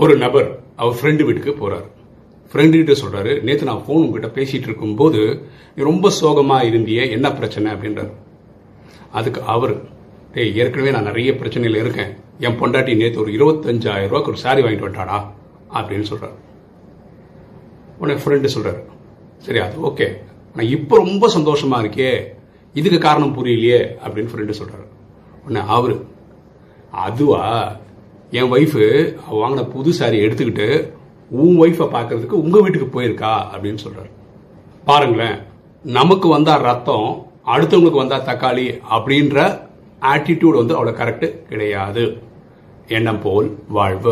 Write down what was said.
ஒரு நபர் அவர் ஃப்ரெண்டு வீட்டுக்கு போகிறார் ஃப்ரெண்டு கிட்ட சொல்றாரு நான் ஃபோன் உங்ககிட்ட பேசிட்டு இருக்கும்போது ரொம்ப சோகமா இருந்தியே என்ன பிரச்சனை? அப்படின்றார். அதுக்கு அவர் டேய் ஏற்கனவே நான் நிறைய பிரச்சனையில் இருக்கேன். என் பொண்டாட்டி நேற்று ஒரு இருபத்தஞ்சாயிரம் ரூபாய்க்கு ஒரு சாரி வாங்கிட்டு வந்துட்டாடா அப்படின்னு சொல்றாரு. உடனே ஃப்ரெண்டு சொல்றாரு சரி அது ஓகே. நான் இப்போ ரொம்ப சந்தோஷமா இருக்கே. இதுக்கு காரணம் புரியலையே அப்படின்னு ஃப்ரெண்டு சொல்றாரு. உடனே அவரு அதுவா? என் ஒய்ஃபு வாங்கின புது சாரி எடுத்துக்கிட்டு உன் ஒய்ஃபை பார்க்கறதுக்கு உங்க வீட்டுக்கு போயிருக்கா? அப்படின்னு சொல்றாரு. பாருங்களேன் நமக்கு வந்தா ரத்தம் அடுத்தவங்களுக்கு வந்தா தக்காளி அப்படின்ற ஆட்டிடியூட் வந்து அவ்வளோ கரெக்ட் கிடையாது. எண்ணம் போல் வாழ்வு.